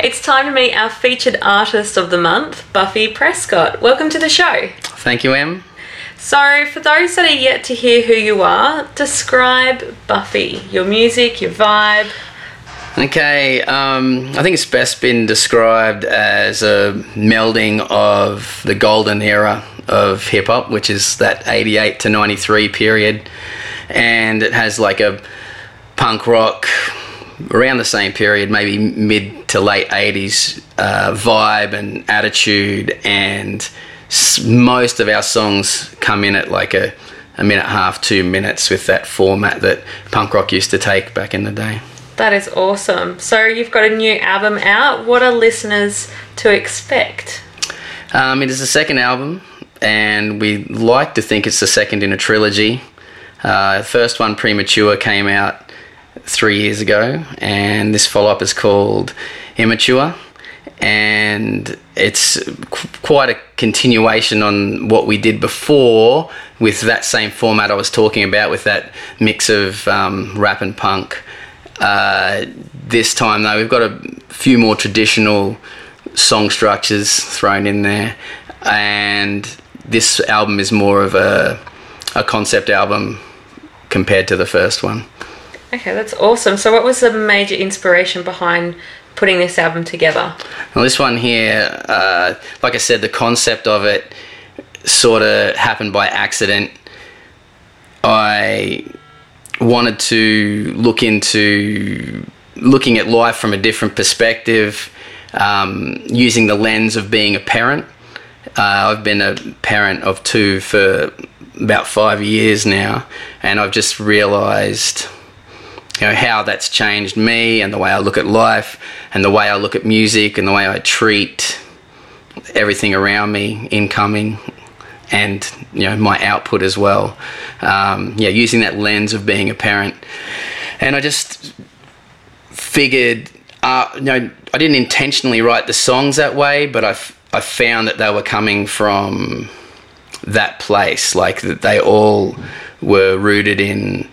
It's time to meet our featured artist of the month, Buffy Prescott. Welcome to the show. Thank you, Em. So, for those that are yet to hear who you are, describe Buffy, your music, your vibe. Okay, um, I think it's best been described as a melding of the golden era of hip hop, which is that 88 to 93 period. And it has like a punk rock, around the same period, maybe mid to late 80s uh, vibe and attitude. And s- most of our songs come in at like a, a minute and a half, two minutes with that format that punk rock used to take back in the day. That is awesome. So, you've got a new album out. What are listeners to expect? Um, it is the second album, and we like to think it's the second in a trilogy. Uh, the first one, Premature, came out three years ago, and this follow up is called Immature. And it's qu- quite a continuation on what we did before with that same format I was talking about, with that mix of um, rap and punk. Uh, this time, though, we've got a few more traditional song structures thrown in there, and this album is more of a, a concept album compared to the first one. Okay, that's awesome. So, what was the major inspiration behind putting this album together? Well, this one here, uh, like I said, the concept of it sort of happened by accident. I wanted to look into looking at life from a different perspective, um, using the lens of being a parent. Uh, I've been a parent of two for about five years now, and I've just realised you know how that's changed me and the way I look at life and the way I look at music and the way I treat everything around me, incoming and you know my output as well. Um, yeah, using that lens of being a parent, and I just figured, uh, you know, I didn't intentionally write the songs that way, but I, f- I found that they were coming from that place, like that they all were rooted in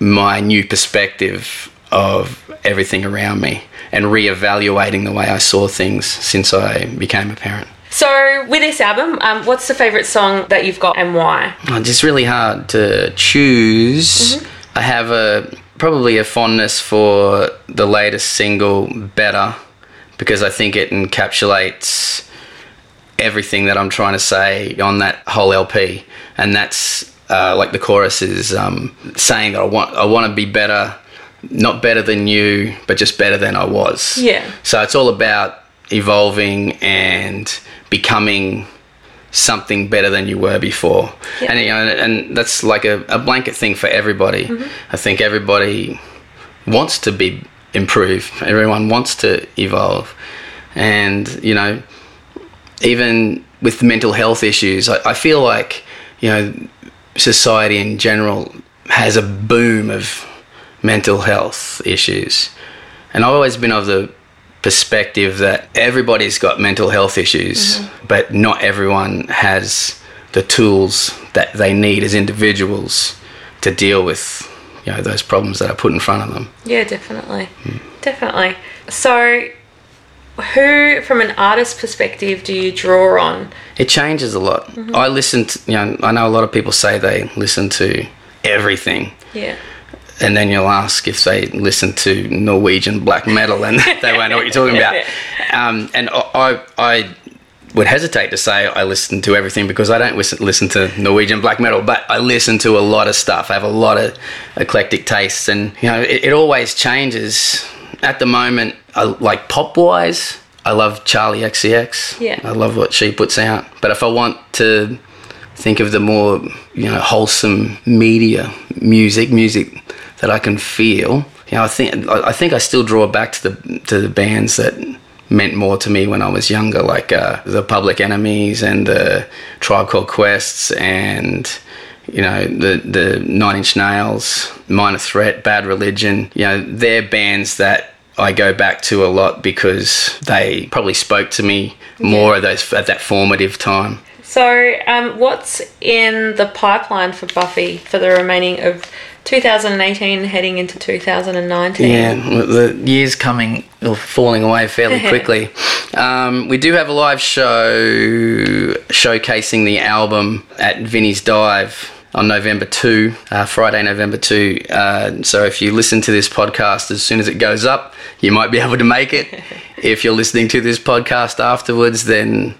my new perspective of everything around me and reevaluating the way I saw things since I became a parent. So, with this album, um, what's the favourite song that you've got and why? Oh, It's really hard to choose. I have a probably a fondness for the latest single, "Better," because I think it encapsulates everything that I'm trying to say on that whole LP, and that's uh, like the chorus is um, saying that I want I want to be better, not better than you, but just better than I was. Yeah. So it's all about evolving and becoming something better than you were before. Yeah. And you know, and that's like a, a blanket thing for everybody. I think everybody wants to be improve. Everyone wants to evolve. And, you know, even with mental health issues, I, I feel like, you know, society in general has a boom of mental health issues. And I've always been of the perspective that everybody's got mental health issues, mm-hmm. but not everyone has the tools that they need as individuals to deal with you know those problems that are put in front of them. Yeah, definitely. Hmm. Definitely. So, who, from an artist perspective, do you draw on? It changes a lot. I listen to, you know, I know a lot of people say they listen to everything. Yeah. And then you'll ask if they listen to Norwegian black metal, and they won't know what you're talking about. Um, and I, I would hesitate to say I listen to everything because I don't listen, listen to Norwegian black metal, but I listen to a lot of stuff. I have a lot of eclectic tastes, and you know, it, it always changes. At the moment, I, like pop wise, I love Charli XCX. Yeah. I love what she puts out. But if I want to think of the more you know wholesome media music, music that I can feel. You know, I think I I think I still draw back to the to the bands that meant more to me when I was younger, like uh, the Public Enemies and the Tribe Called Quests and you know the the Nine Inch Nails, Minor Threat, Bad Religion. You know, they're bands that I go back to a lot because they probably spoke to me more at those at that formative time. So, um, what's in the pipeline for Buffy for the remaining of 2018 heading into 2019. Yeah, the year's coming or falling away fairly quickly. um, we do have a live show showcasing the album at Vinny's Dive on November 2, uh, Friday, November 2. Uh, so if you listen to this podcast as soon as it goes up, you might be able to make it. if you're listening to this podcast afterwards, then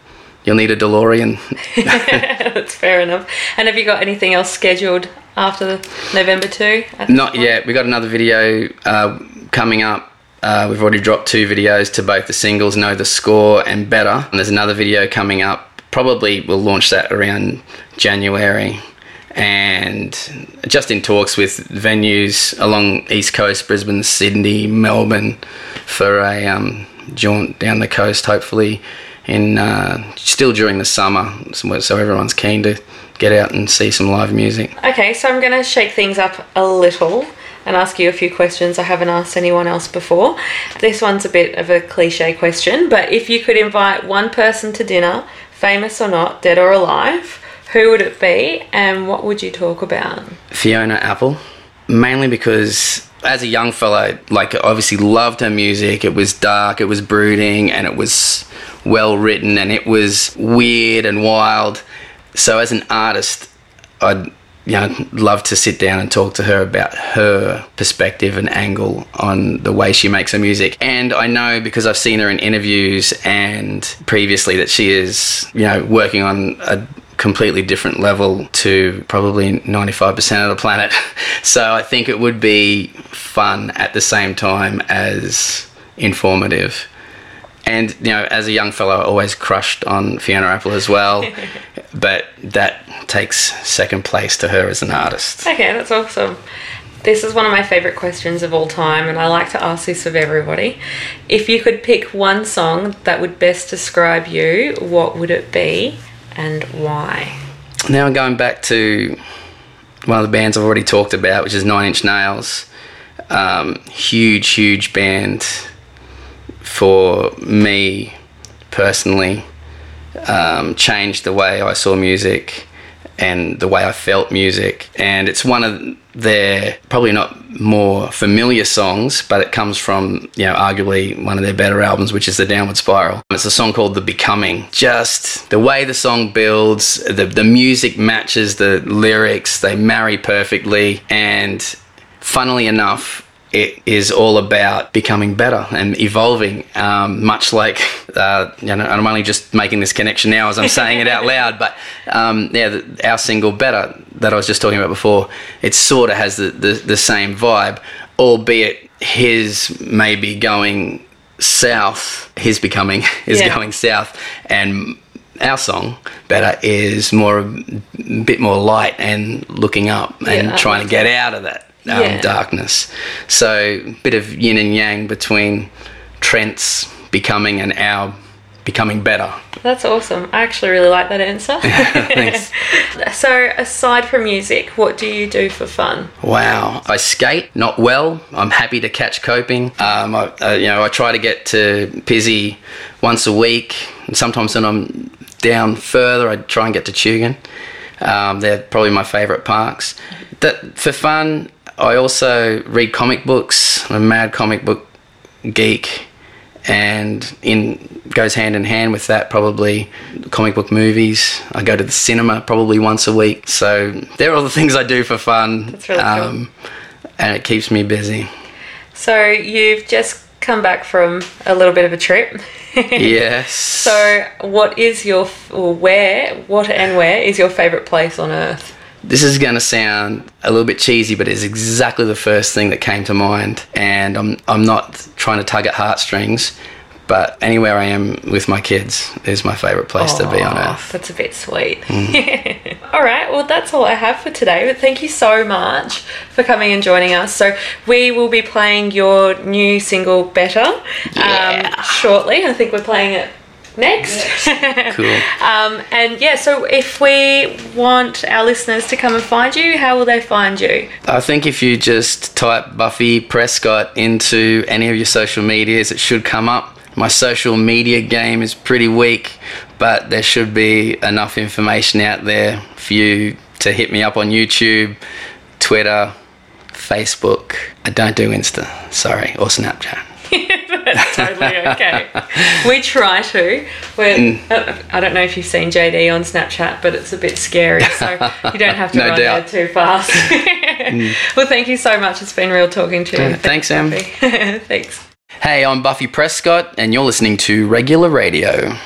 you'll need a DeLorean. That's fair enough. And have you got anything else scheduled after November 2? Not yet. We've got another video uh, coming up. Uh, we've already dropped two videos to both the singles Know the Score and Better. And there's another video coming up. Probably we'll launch that around January and just in talks with venues along East Coast, Brisbane, Sydney, Melbourne, for a um, jaunt down the coast, hopefully in uh, still during the summer, so everyone's keen to get out and see some live music. Okay, so I'm going to shake things up a little and ask you a few questions I haven't asked anyone else before. This one's a bit of a cliche question, but if you could invite one person to dinner, famous or not, dead or alive, who would it be and what would you talk about? Fiona Apple, mainly because as a young fellow, like obviously loved her music. It was dark, it was brooding, and it was well written, and it was weird and wild. So as an artist, I'd you know love to sit down and talk to her about her perspective and angle on the way she makes her music. And I know because I've seen her in interviews and previously that she is you know working on a completely different level to probably 95% of the planet. So I think it would be fun at the same time as informative. And, you know, as a young fellow, I always crushed on Fiona Apple as well. but that takes second place to her as an artist. Okay, that's awesome. This is one of my favourite questions of all time, and I like to ask this of everybody. If you could pick one song that would best describe you, what would it be? And why? Now I'm going back to one of the bands I've already talked about, which is Nine Inch Nails. Um, huge, huge band for me personally. Um, changed the way I saw music and the way I felt music. And it's one of their probably not more familiar songs, but it comes from, you know, arguably one of their better albums, which is The Downward Spiral. It's a song called The Becoming. Just the way the song builds, the, the music matches the lyrics, they marry perfectly. And funnily enough, it is all about becoming better and evolving, um, much like, uh, you know, I'm only just making this connection now as I'm saying it out loud, but um, yeah, the, our single Better that I was just talking about before, it sort of has the, the, the same vibe, albeit his maybe going south, his becoming is yeah. going south, and our song better is more a bit more light and looking up and yeah, trying to get out of that um, yeah. darkness. So, a bit of yin and yang between Trent's becoming and our becoming better. That's awesome. I actually really like that answer. Thanks. so, aside from music, what do you do for fun? Wow, I skate not well. I'm happy to catch coping. Um, I, uh, you know, I try to get to Pizzey once a week. And sometimes when I'm down further, I try and get to Tugun. Um, they're probably my favourite parks. That for fun, I also read comic books. I'm a mad comic book geek, and in goes hand in hand with that probably comic book movies. I go to the cinema probably once a week. So they're all the things I do for fun. That's really um, cool. And it keeps me busy. So you've just come back from a little bit of a trip. yes. So what is your or where what and where is your favorite place on earth? This is going to sound a little bit cheesy, but it's exactly the first thing that came to mind. And I'm, I'm not trying to tug at heartstrings, but anywhere I am with my kids is my favourite place to be on earth. That's a bit sweet. Mm. all right, well, that's all I have for today. But thank you so much for coming and joining us. So, we will be playing your new single, Better, yeah. um, shortly. I think we're playing it next. cool. um, and yeah, so if we want our listeners to come and find you, how will they find you? I think if you just type Buffy Prescott into any of your social medias, it should come up. My social media game is pretty weak, but there should be enough information out there for you to hit me up on YouTube, Twitter, Facebook. I don't do Insta, sorry, or Snapchat. Totally okay. we try to. Mm. uh, I don't know if you've seen JD on Snapchat, but it's a bit scary, so you don't have to No run doubt. there too fast. Well, thank you so much. It's been real talking to you. Yeah, thanks. Buffy. thanks. Hey, I'm Buffy Prescott, and you're listening to Regular Radio.